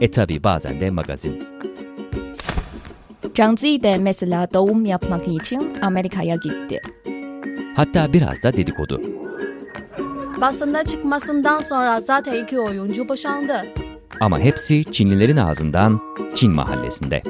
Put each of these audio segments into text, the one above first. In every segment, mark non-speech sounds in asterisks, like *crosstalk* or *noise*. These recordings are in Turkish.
E tabi bazen de magazin. Zhang Zi de mesela doğum yapmak için Amerika'ya gitti. Hatta biraz da dedikodu. Basında çıkmasından sonra zaten iki oyuncu boşandı. Ama hepsi Çinlilerin ağzından Çin mahallesinde.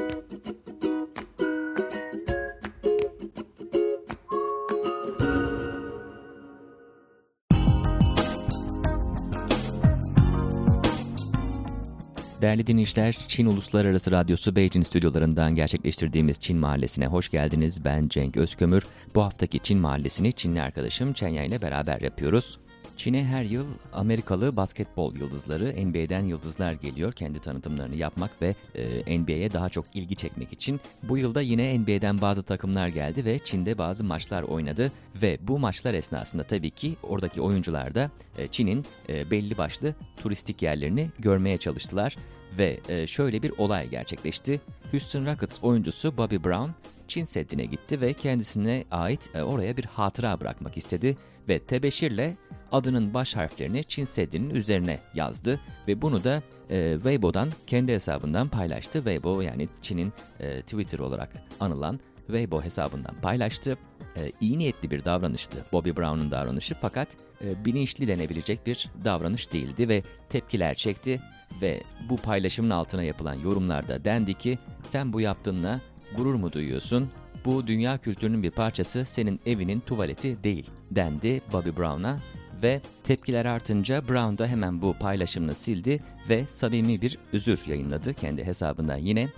Değerli dinleyiciler, Çin Uluslararası Radyosu Beijing stüdyolarından gerçekleştirdiğimiz Çin Mahallesi'ne hoş geldiniz. Ben Cenk Özkömür. Bu haftaki Çin Mahallesi'ni Çinli arkadaşım Çenya ile beraber yapıyoruz. Çin'e her yıl Amerikalı basketbol yıldızları, NBA'den yıldızlar geliyor kendi tanıtımlarını yapmak ve e, NBA'ye daha çok ilgi çekmek için. Bu yılda yine NBA'den bazı takımlar geldi ve Çin'de bazı maçlar oynadı ve bu maçlar esnasında tabii ki oradaki oyuncular da e, Çin'in e, belli başlı turistik yerlerini görmeye çalıştılar ve e, şöyle bir olay gerçekleşti. Houston Rockets oyuncusu Bobby Brown Çin Seddi'ne gitti ve kendisine ait e, oraya bir hatıra bırakmak istedi ve tebeşirle adının baş harflerini Çin Seddi'nin üzerine yazdı ve bunu da e, Weibo'dan kendi hesabından paylaştı. Weibo yani Çin'in e, Twitter olarak anılan Weibo hesabından paylaştı. E, iyi niyetli bir davranıştı Bobby Brown'un davranışı fakat e, bilinçli denebilecek bir davranış değildi ve tepkiler çekti ve bu paylaşımın altına yapılan yorumlarda dendi ki sen bu yaptığınla gurur mu duyuyorsun? Bu dünya kültürünün bir parçası senin evinin tuvaleti değil dendi Bobby Brown'a ve tepkiler artınca Brown da hemen bu paylaşımını sildi ve samimi bir özür yayınladı kendi hesabından yine.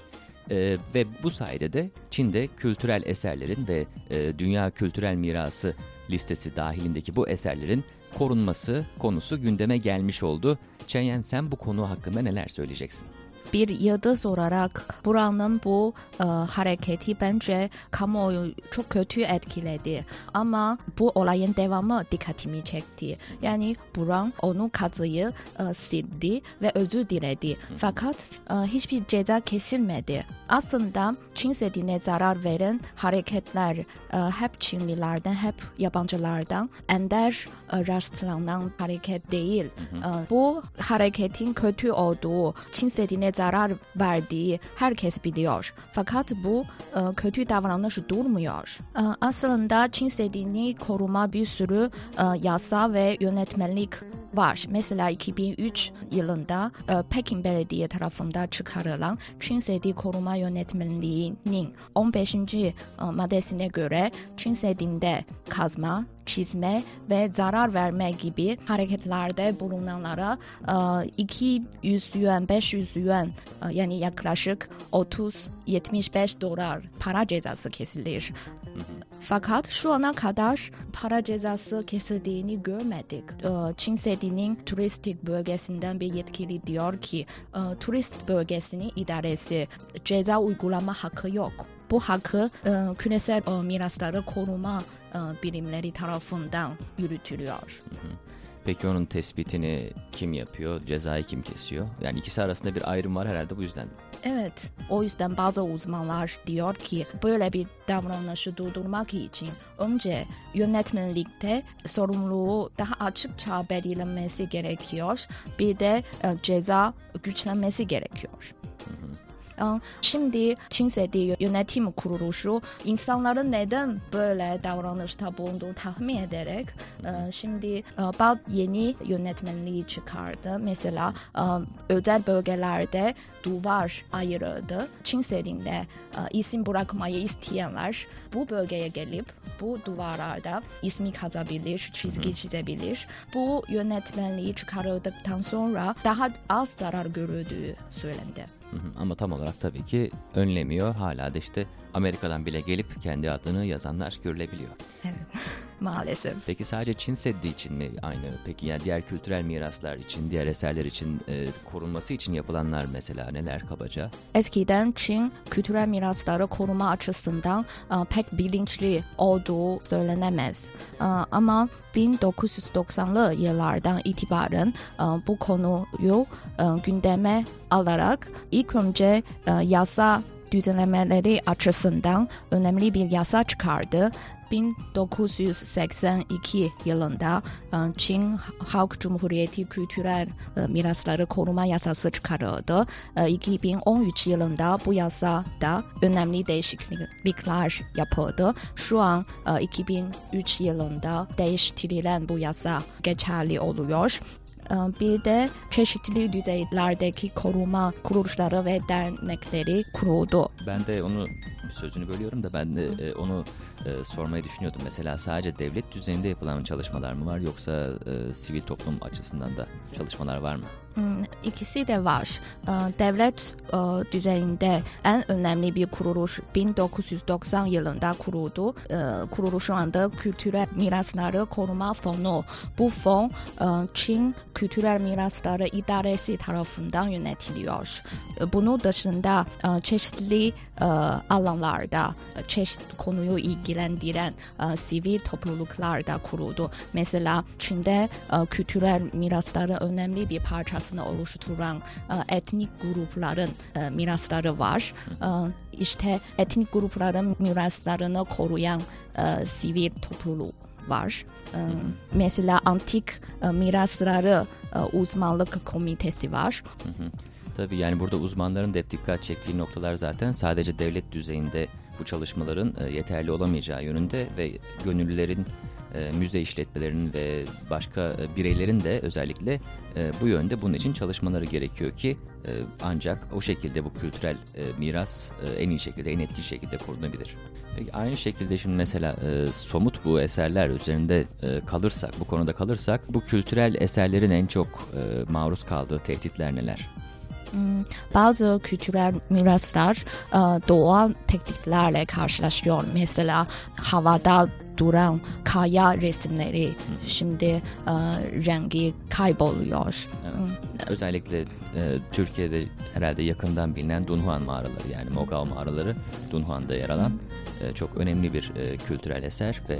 Ee, ve bu sayede de Çin'de kültürel eserlerin ve e, dünya kültürel mirası listesi dahilindeki bu eserlerin korunması konusu gündeme gelmiş oldu. Çenyen sen bu konu hakkında neler söyleyeceksin? Bir yıldız olarak Brown'un bu e, hareketi bence kamuoyu çok kötü etkiledi. Ama bu olayın devamı dikkatimi çekti. Yani Brown onu kazıyı e, sildi ve özür diledi. Fakat e, hiçbir ceza kesilmedi. Aslında Çin Seddi'ne zarar veren hareketler e, hep Çinlilerden, hep yabancılardan ender e, rastlanan hareket değil. E, bu hareketin kötü olduğu, Çin Seddi'ne zarar verdiği herkes biliyor. Fakat bu e, kötü davranış durmuyor. E, aslında Çin Seddi'ni koruma bir sürü e, yasa ve yönetmelik var. Mesela 2003 yılında e, Pekin Belediye tarafından çıkarılan Çin Seddi Koruma Yönetmeliği'nin 15. e, maddesine göre Çin Seddi'nde kazma, çizme ve zarar verme gibi hareketlerde bulunanlara e, 200 yuan, 500 yuan e, yani yaklaşık 30-75 dolar para cezası kesilir. Fakat şu ana kadar para cezası kesildiğini görmedik. Ee, Çin Seddi'nin turistik bölgesinden bir yetkili diyor ki e, turist bölgesinin idaresi ceza uygulama hakkı yok. Bu hakkı e, küresel e, mirasları koruma e, birimleri tarafından yürütülüyor. Peki onun tespitini kim yapıyor, cezayı kim kesiyor? Yani ikisi arasında bir ayrım var herhalde bu yüzden. Evet, o yüzden bazı uzmanlar diyor ki böyle bir davranışı durdurmak için önce yönetmelikte sorumluluğu daha açıkça belirlenmesi gerekiyor. Bir de e, ceza güçlenmesi gerekiyor. Şimdi Çin Seddi Yönetim Kuruluşu insanların neden böyle davranışta bulunduğu tahmin ederek e, şimdi e, bazı yeni yönetmenliği çıkardı. Mesela e, özel bölgelerde duvar ayırıldı. Çin Seddi'nde e, isim bırakmayı isteyenler bu bölgeye gelip bu duvarlarda ismi kazabilir, çizgi çizebilir. Bu yönetmenliği çıkarıldıktan sonra daha az zarar görüldüğü söylendi. Hı hı, Ama tam olarak tabii ki önlemiyor. Hala da işte Amerika'dan bile gelip kendi adını yazanlar görülebiliyor. Evet. *laughs* maalesef. Peki sadece Çin Seddi için mi aynı? Peki yani diğer kültürel miraslar için, diğer eserler için e, korunması için yapılanlar mesela neler kabaca? Eskiden Çin kültürel mirasları koruma açısından e, pek bilinçli olduğu söylenemez. E, ama 1990'lı yıllardan itibaren e, bu konuyu e, gündeme alarak ilk önce e, yasa düzenlemeleri açısından önemli bir yasa çıkardı. 1982 yılında e, Çin Halk Cumhuriyeti Kültürel e, Mirasları Koruma Yasası çıkarıldı. E, 2013 yılında bu yasada önemli değişiklikler yapıldı. Şu an e, 2003 yılında değiştirilen bu yasa geçerli oluyor. E, Bir de çeşitli düzeylerdeki koruma kuruluşları ve dernekleri kuruldu. Ben de onu sözünü bölüyorum da ben de e, onu e, sormayı düşünüyordum. Mesela sadece devlet düzeyinde yapılan çalışmalar mı var yoksa e, sivil toplum açısından da çalışmalar var mı? Hmm, İkisi de var. Ee, Devlet e, düzeyinde en önemli bir kuruluş 1990 yılında kuruldu. Ee, Kuruluşun adı Kültürel Mirasları Koruma Fonu. Bu fon e, Çin Kültürel Mirasları İdaresi tarafından yönetiliyor. Ee, Bunun dışında e, çeşitli alanlarda çeşitli konuyu ilgilendiren e, sivil topluluklar da kuruldu. Mesela Çin'de e, kültürel mirasları önemli bir parçasını oluşturan e, etnik grupların e, mirasları var. E, işte etnik grupların miraslarını koruyan e, sivil topluluk var. E, mesela antik e, mirasları e, uzmanlık komitesi var. Tabii yani burada uzmanların da hep dikkat çektiği noktalar zaten sadece devlet düzeyinde bu çalışmaların e, yeterli olamayacağı yönünde ve gönüllülerin, e, müze işletmelerinin ve başka e, bireylerin de özellikle bu yönde bunun için çalışmaları gerekiyor ki ancak o şekilde bu kültürel miras en iyi şekilde, en etkili şekilde korunabilir. Peki aynı şekilde şimdi mesela e, somut bu eserler üzerinde e, kalırsak, bu konuda kalırsak bu kültürel eserlerin en çok e, maruz kaldığı tehditler neler? Hmm, Bazı kültürel miraslar e, doğal tehditlerle karşılaşıyor. Mesela havada duran kaya resimleri şimdi e, rengi kayboluyor. Evet. Özellikle e, Türkiye'de herhalde yakından bilinen Dunhuan mağaraları yani Mogao mağaraları Dunhuan'da yer alan e, çok önemli bir e, kültürel eser ve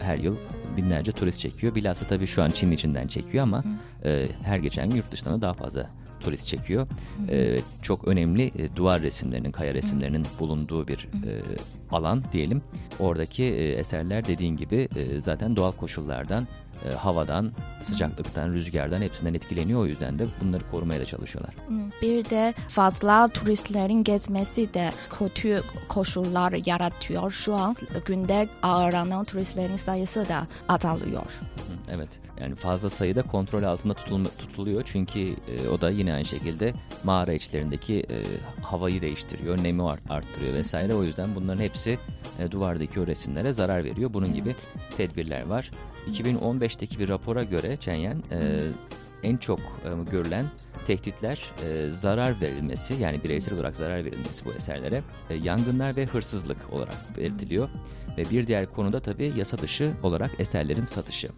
her yıl binlerce turist çekiyor. Bilhassa tabii şu an Çin içinden çekiyor ama e, her geçen gün yurt dışından da daha fazla turist çekiyor. E, çok önemli e, duvar resimlerinin, kaya resimlerinin bulunduğu bir e, alan diyelim. Oradaki e, eserler dediğin gibi e, zaten doğal koşullardan, e, havadan, sıcaklıktan, rüzgardan hepsinden etkileniyor. O yüzden de bunları korumaya da çalışıyorlar. Bir de fazla turistlerin gezmesi de kötü koşullar yaratıyor. Şu an günde ağırlanan turistlerin sayısı da azalıyor. Evet yani fazla sayıda kontrol altında tutulma, tutuluyor çünkü e, o da yine aynı şekilde mağara içlerindeki e, havayı değiştiriyor, nemi art- arttırıyor vesaire. O yüzden bunların hepsi e, duvardaki o resimlere zarar veriyor. Bunun gibi tedbirler var. 2015'teki bir rapora göre Çenyen e, en çok e, görülen tehditler e, zarar verilmesi yani bireysel olarak zarar verilmesi bu eserlere e, yangınlar ve hırsızlık olarak belirtiliyor. Ve bir diğer konu da tabii yasa dışı olarak eserlerin satışı.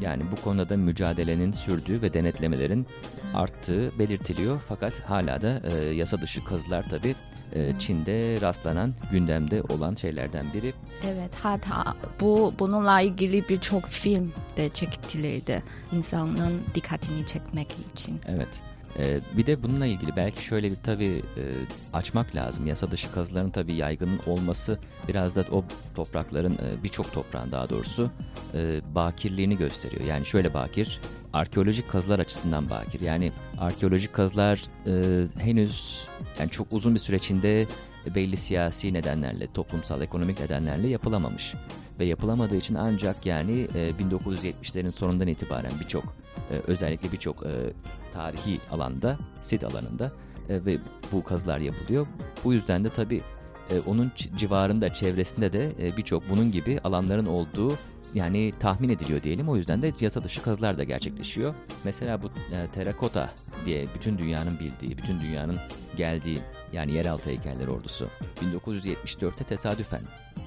Yani bu konuda da mücadelenin sürdüğü ve denetlemelerin arttığı belirtiliyor. Fakat hala da e, yasa dışı kazılar tabii e, Çin'de rastlanan gündemde olan şeylerden biri. Evet hatta bu bununla ilgili birçok film de çekilirdi insanın dikkatini çekmek için. Evet. Ee, bir de bununla ilgili belki şöyle bir tabii e, açmak lazım. Yasa dışı kazıların tabii yaygın olması biraz da o toprakların e, birçok toprağın daha doğrusu e, bakirliğini gösteriyor. Yani şöyle bakir, arkeolojik kazılar açısından bakir. Yani arkeolojik kazılar e, henüz yani çok uzun bir süreçinde belli siyasi nedenlerle, toplumsal, ekonomik nedenlerle yapılamamış. Ve yapılamadığı için ancak yani e, 1970'lerin sonundan itibaren birçok e, özellikle birçok e, tarihi alanda, sit alanında e, ve bu kazılar yapılıyor. Bu yüzden de tabii e, onun civarında, çevresinde de birçok bunun gibi alanların olduğu yani tahmin ediliyor diyelim. O yüzden de yasa dışı kazılar da gerçekleşiyor. Mesela bu e, terakota diye bütün dünyanın bildiği, bütün dünyanın geldiği yani yeraltı heykeller ordusu 1974'te tesadüfen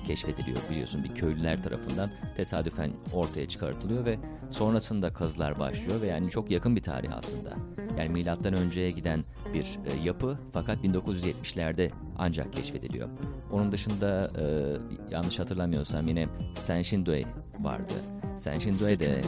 keşfediliyor biliyorsun bir köylüler tarafından tesadüfen ortaya çıkartılıyor ve sonrasında kazılar başlıyor ve yani çok yakın bir tarih aslında. Yani milattan önceye giden bir e, yapı fakat 1970'lerde ancak keşfediliyor. Onun dışında e, yanlış hatırlamıyorsam yine Senshindoe vardı. Senshindoe de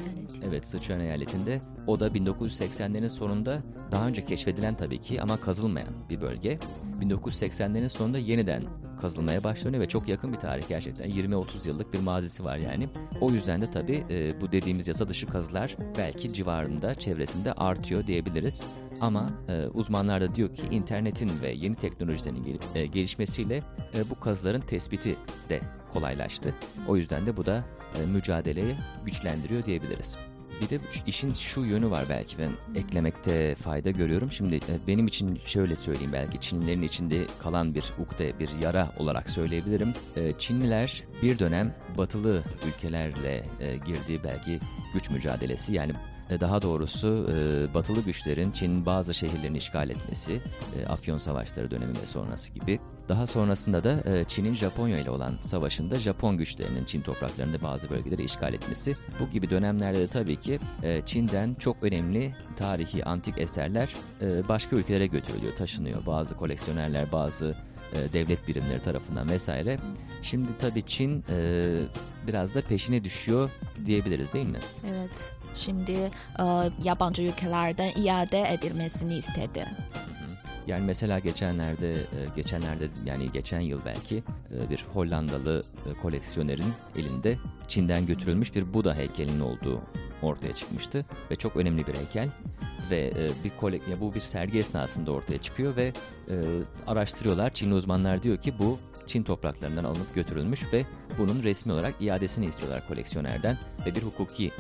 evet Sıçan eyaletinde o da 1980'lerin sonunda daha önce keşfedilen tabii ki ama kazılmayan bir bölge. 1980'lerin sonunda yeniden kazılmaya başlanıyor ve çok yakın bir tarih gerçekten 20-30 yıllık bir mazisi var yani. O yüzden de tabii e, bu dediğimiz yasa dışı kazılar belki civarında çevresinde artıyor diyebiliriz. Ama e, uzmanlar da diyor ki internetin ve yeni teknolojilerin gel- e, gelişmesiyle e, bu kazıların tespiti de kolaylaştı. O yüzden de bu da e, mücadeleyi güçlendiriyor diyebiliriz. Bir de işin şu yönü var belki ben eklemekte fayda görüyorum. Şimdi e, benim için şöyle söyleyeyim belki Çinlilerin içinde kalan bir ukde, bir yara olarak söyleyebilirim. E, Çinliler bir dönem batılı ülkelerle girdiği belki güç mücadelesi yani daha doğrusu e, batılı güçlerin Çin'in bazı şehirlerini işgal etmesi, e, Afyon Savaşları dönemi ve sonrası gibi. Daha sonrasında da e, Çin'in Japonya ile olan savaşında Japon güçlerinin Çin topraklarında bazı bölgeleri işgal etmesi. Bu gibi dönemlerde de tabii ki e, Çin'den çok önemli tarihi antik eserler e, başka ülkelere götürülüyor, taşınıyor. Bazı koleksiyonerler, bazı e, devlet birimleri tarafından vesaire. Şimdi tabii Çin e, biraz da peşine düşüyor diyebiliriz değil mi? Evet. Şimdi e, yabancı ülkelerden iade edilmesini istedi. Yani mesela geçenlerde, e, geçenlerde yani geçen yıl belki e, bir Hollandalı e, koleksiyonerin elinde Çin'den götürülmüş bir Buda heykelinin olduğu ortaya çıkmıştı ve çok önemli bir heykel ve bir kolek ya bu bir sergi esnasında ortaya çıkıyor ve araştırıyorlar. Çinli uzmanlar diyor ki bu Çin topraklarından alınıp götürülmüş ve bunun resmi olarak iadesini istiyorlar koleksiyonerden ve bir hukuki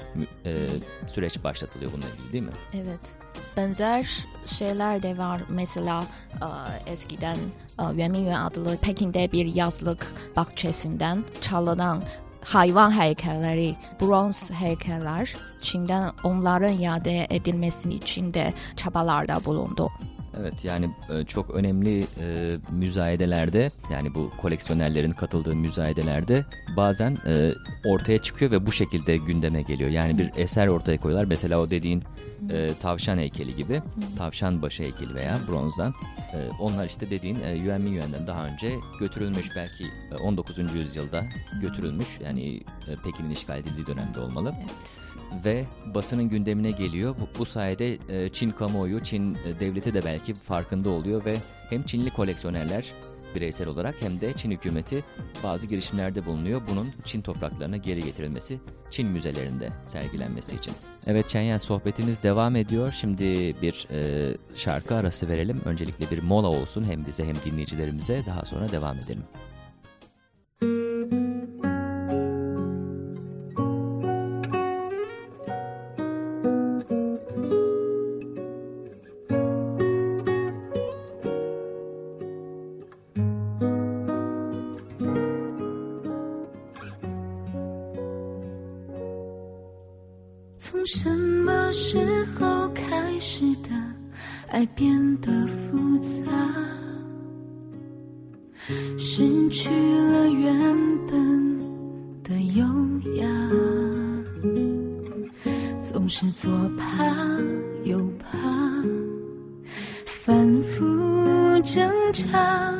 e, süreç başlatılıyor bununla ilgili değil mi? Evet. Benzer şeyler de var. Mesela e, eskiden e, Yuanmingyuan adlı Pekin'de bir yazlık bahçesinden çalınan hayvan heykelleri, bronz heykeller Çin'den onların iade edilmesi için de çabalarda bulundu. Evet yani e, çok önemli e, müzayedelerde yani bu koleksiyonerlerin katıldığı müzayedelerde bazen e, ortaya çıkıyor ve bu şekilde gündeme geliyor. Yani bir eser ortaya koyuyorlar. Mesela o dediğin e, tavşan heykeli gibi, tavşan başı heykeli veya bronzdan. E, onlar işte dediğin e, Yuan Mingyuan'dan daha önce götürülmüş belki 19. yüzyılda götürülmüş. Yani e, Pekin'in işgal edildiği dönemde olmalı. Evet ve basının gündemine geliyor. Bu, bu sayede e, Çin kamuoyu, Çin e, devleti de belki farkında oluyor ve hem Çinli koleksiyonerler bireysel olarak hem de Çin hükümeti bazı girişimlerde bulunuyor. Bunun Çin topraklarına geri getirilmesi, Çin müzelerinde sergilenmesi için. Evet Çenyen sohbetimiz devam ediyor. Şimdi bir e, şarkı arası verelim. Öncelikle bir mola olsun hem bize hem dinleyicilerimize daha sonra devam edelim. 总是左怕右怕，反复挣扎，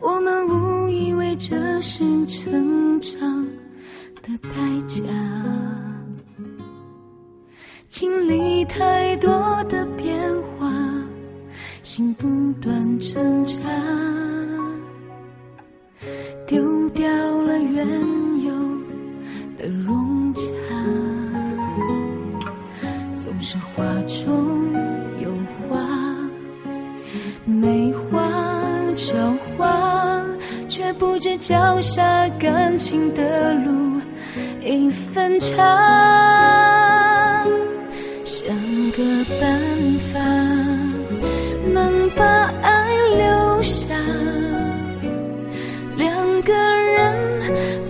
我们误以为这是成长的代价。经历太多的变化，心不断挣扎，脚下感情的路已分岔。想个办法，能把爱留下，两个人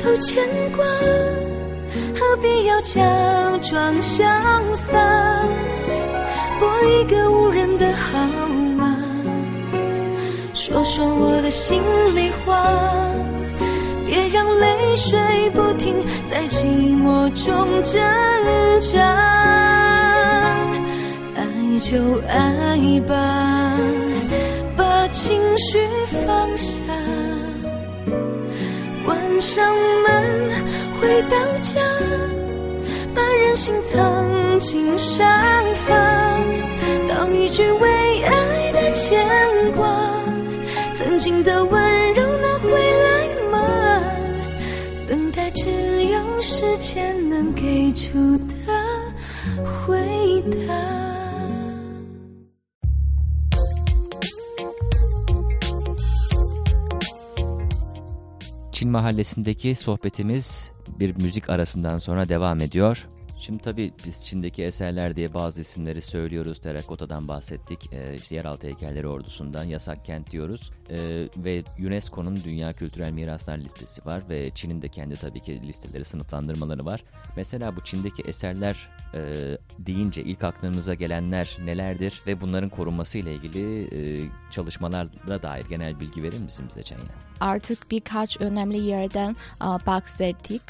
都牵挂，何必要假装潇洒？拨一个无人的号码，说说我的心里话，别让。泪水不停在寂寞中挣扎。爱就爱吧，把情绪放下。关上门，回到家，把任性藏进沙发，道一句为爱的牵挂。曾经的温柔间能给出的回答。Çin mahallesindeki sohbetimiz bir müzik arasından sonra devam ediyor. Şimdi tabii biz Çin'deki eserler diye bazı isimleri söylüyoruz. Terakotadan bahsettik. Ee, işte yeraltı heykelleri ordusundan yasak kent diyoruz. Ee, ve UNESCO'nun Dünya Kültürel Miraslar listesi var ve Çin'in de kendi tabii ki listeleri, sınıflandırmaları var. Mesela bu Çin'deki eserler e, deyince ilk aklınıza gelenler nelerdir ve bunların korunması ile ilgili e, çalışmalara dair genel bilgi verir misin bize Çanya? Artık birkaç önemli yerden bahsettik.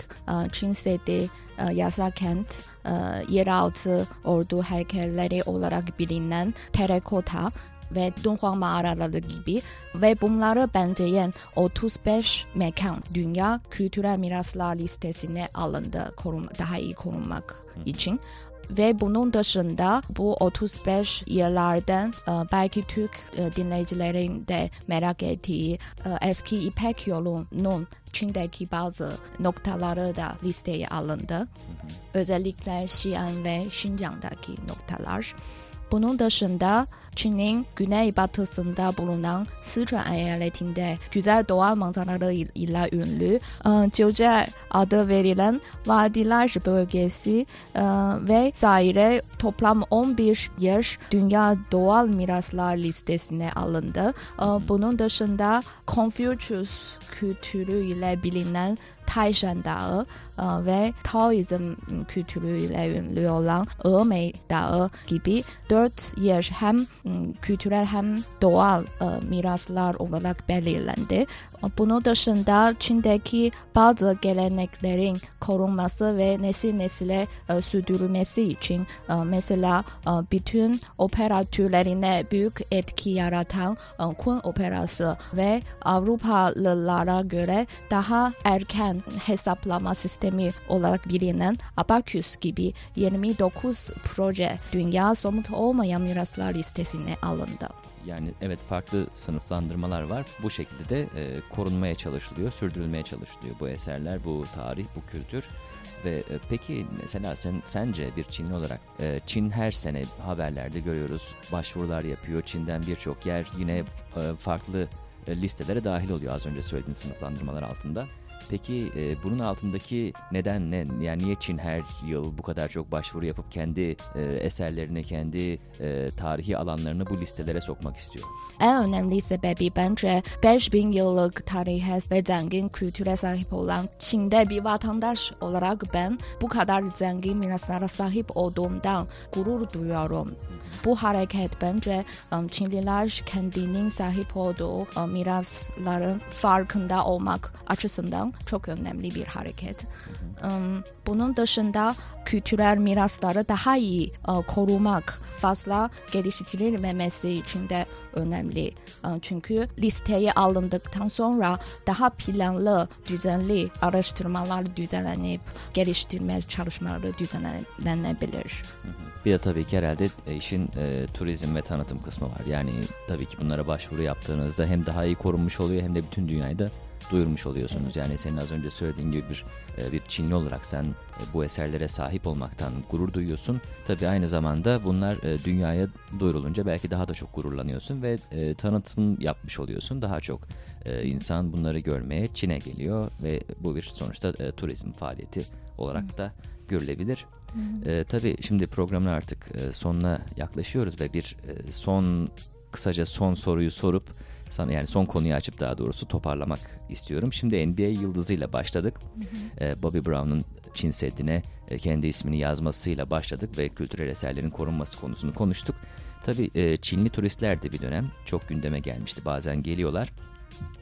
Çin Seddi, Yasak Kent, e, yeraltı ordu heykelleri olarak bilinen terakota ve Dunhuang mağaraları gibi ve bunlara benzeyen 35 mekan dünya kültürel miraslar listesine alındı korun daha iyi korunmak için. Ve bunun dışında bu 35 yıllardan e, belki Türk e, dinleyicilerin de merak ettiği e, eski İpek yolunun Çin'deki bazı noktaları da listeye alındı. Özellikle Xi'an ve Xinjiang'daki noktalar. Bunun dışında Çin'in güneybatısında bulunan Sichuan eyaletinde güzel doğal manzaraları ile ünlü e, Jiuzhe adı verilen vadiler bölgesi e, ve Zaire toplam 11 yer Dünya Doğal Miraslar listesine alındı. E, Bunun dışında Confucius kültürü ile bilinen Taishan Dağı ve Taoizm kültürüyle ünlü olan Emei Dağı gibi dört yer hem kültürel hem doğal miraslar olarak belirlendi. Bunun dışında Çin'deki bazı geleneklerin korunması ve nesil nesile e, sürdürülmesi için e, mesela e, bütün opera türlerine büyük etki yaratan e, Kun Operası ve Avrupalılara göre daha erken hesaplama sistemi olarak bilinen Abaküs gibi 29 proje dünya somut olmayan miraslar listesine alındı. Yani evet farklı sınıflandırmalar var. Bu şekilde de e, korunmaya çalışılıyor, sürdürülmeye çalışılıyor bu eserler, bu tarih, bu kültür. Ve e, peki mesela sen sence bir Çinli olarak e, Çin her sene haberlerde görüyoruz başvurular yapıyor. Çin'den birçok yer yine e, farklı e, listelere dahil oluyor az önce söylediğin sınıflandırmalar altında. Peki e, bunun altındaki neden ne? Yani niye Çin her yıl bu kadar çok başvuru yapıp kendi e, eserlerini, kendi e, tarihi alanlarını bu listelere sokmak istiyor? En önemli sebebi bence 5000 yıllık tarihe ve zengin kültüre sahip olan Çin'de bir vatandaş olarak ben bu kadar zengin miraslara sahip olduğumdan gurur duyuyorum. Bu hareket bence um, Çinliler kendinin sahip olduğu um, mirasların farkında olmak açısından çok önemli bir hareket. Bunun dışında kültürel mirasları daha iyi uh, korumak, fazla geliştirilmemesi için de önemli. Uh, Çünkü listeye alındıktan sonra daha planlı, düzenli araştırmalar düzenlenip geliştirme çalışmaları düzenlenebilir. Bir de tabii ki herhalde e, işin e, turizm ve tanıtım kısmı var. Yani tabii ki bunlara başvuru yaptığınızda hem daha iyi korunmuş oluyor hem de bütün dünyayı da duyurmuş oluyorsunuz. Yani senin az önce söylediğin gibi bir e, bir Çinli olarak sen e, bu eserlere sahip olmaktan gurur duyuyorsun. Tabii aynı zamanda bunlar e, dünyaya duyurulunca belki daha da çok gururlanıyorsun ve tanıtım yapmış oluyorsun. Daha çok insan bunları görmeye Çin'e geliyor ve bu bir sonuçta turizm faaliyeti olarak da görülebilir. E, tabii şimdi programın artık sonuna yaklaşıyoruz ve bir son kısaca son soruyu sorup sana yani son konuyu açıp daha doğrusu toparlamak istiyorum. Şimdi NBA yıldızıyla başladık. E, Bobby Brown'un Çin Seddi'ne e, kendi ismini yazmasıyla başladık ve kültürel eserlerin korunması konusunu konuştuk. Tabii e, Çinli turistler de bir dönem çok gündeme gelmişti. Bazen geliyorlar.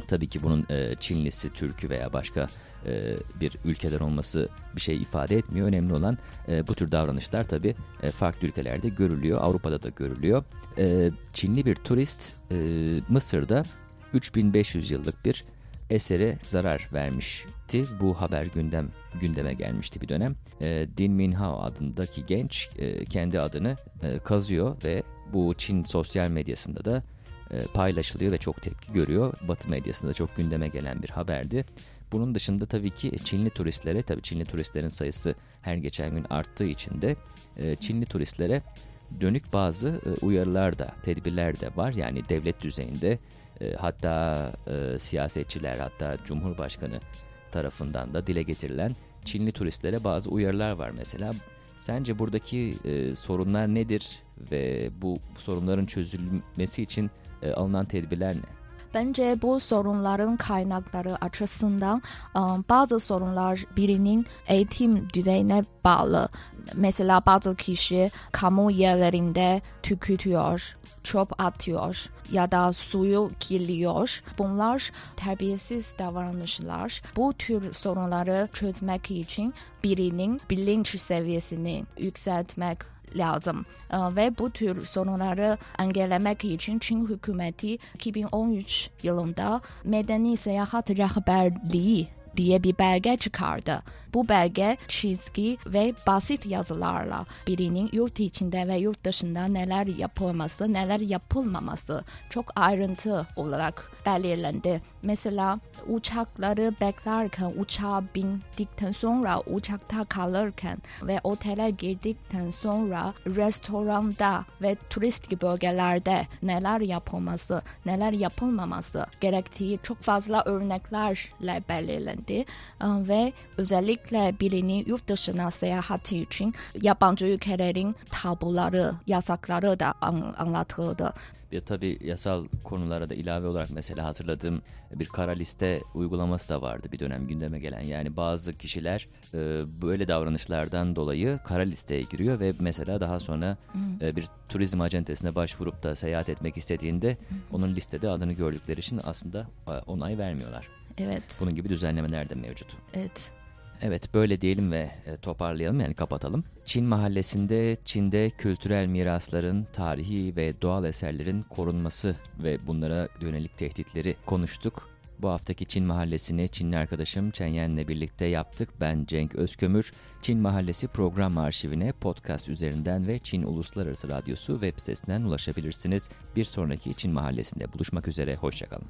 Tabii ki bunun e, Çinlisi, Türkü veya başka e, bir ülkeden olması bir şey ifade etmiyor. Önemli olan e, bu tür davranışlar tabii e, farklı ülkelerde görülüyor. Avrupa'da da görülüyor. E, Çinli bir turist e, Mısır'da 3500 yıllık bir esere zarar vermişti. Bu haber gündem gündeme gelmişti bir dönem. E, Din Minhao adındaki genç e, kendi adını e, kazıyor ve bu Çin sosyal medyasında da e, paylaşılıyor ve çok tepki görüyor. Batı medyasında çok gündeme gelen bir haberdi. Bunun dışında tabii ki Çinli turistlere, tabii Çinli turistlerin sayısı her geçen gün arttığı için de e, Çinli turistlere dönük bazı e, uyarılar da, tedbirler de var. Yani devlet düzeyinde e, hatta e, siyasetçiler, hatta Cumhurbaşkanı tarafından da dile getirilen Çinli turistlere bazı uyarılar var mesela. Sence buradaki e, sorunlar nedir ve bu sorunların çözülmesi için e, alınan tedbirler ne? Bence bu sorunların kaynakları açısından bazı sorunlar birinin eğitim düzeyine bağlı. Mesela bazı kişi kamu yerlerinde tükürüyor, çöp atıyor ya da suyu kirliyor. Bunlar terbiyesiz davranışlar. Bu tür sorunları çözmek için birinin bilinç seviyesini yükseltmek lazım. Ee, Ve bu tür sorunları engellemek için Çin hükümeti 2013 yılında Medeni Seyahat Rehberliği diye bir belge çıkardı. Bu belge çizgi ve basit yazılarla birinin yurt içinde ve yurt dışında neler yapılması, neler yapılmaması çok ayrıntı olarak belirlendi. Mesela uçakları beklerken, uçağa bindikten sonra, uçakta kalırken ve otele girdikten sonra restoranda ve turistik bölgelerde neler yapılması, neler yapılmaması gerektiği çok fazla örneklerle belirlendi Ee, ve özellikle birinin yurt dışına seyahati için yabancı ülkelerin tabuları, yasakları da an- anlatıldı. Bir tabii yasal konulara da ilave olarak mesela hatırladığım bir kara liste uygulaması da vardı bir dönem gündeme gelen. Yani bazı kişiler e, böyle davranışlardan dolayı kara listeye giriyor ve mesela daha sonra e, bir turizm acentesine başvurup da seyahat etmek istediğinde onun listede adını gördükleri için aslında e, onay vermiyorlar. Evet, Bunun gibi düzenlemeler de mevcut. evet. Evet böyle diyelim ve e, toparlayalım yani kapatalım. Çin mahallesinde Çin'de kültürel mirasların, tarihi ve doğal eserlerin korunması ve bunlara yönelik tehditleri konuştuk. Bu haftaki Çin mahallesini Çinli arkadaşım Chen Yen'le birlikte yaptık. Ben Cenk Özkömür. Çin Mahallesi program arşivine podcast üzerinden ve Çin Uluslararası Radyosu web sitesinden ulaşabilirsiniz. Bir sonraki Çin mahallesinde buluşmak üzere. Hoşçakalın.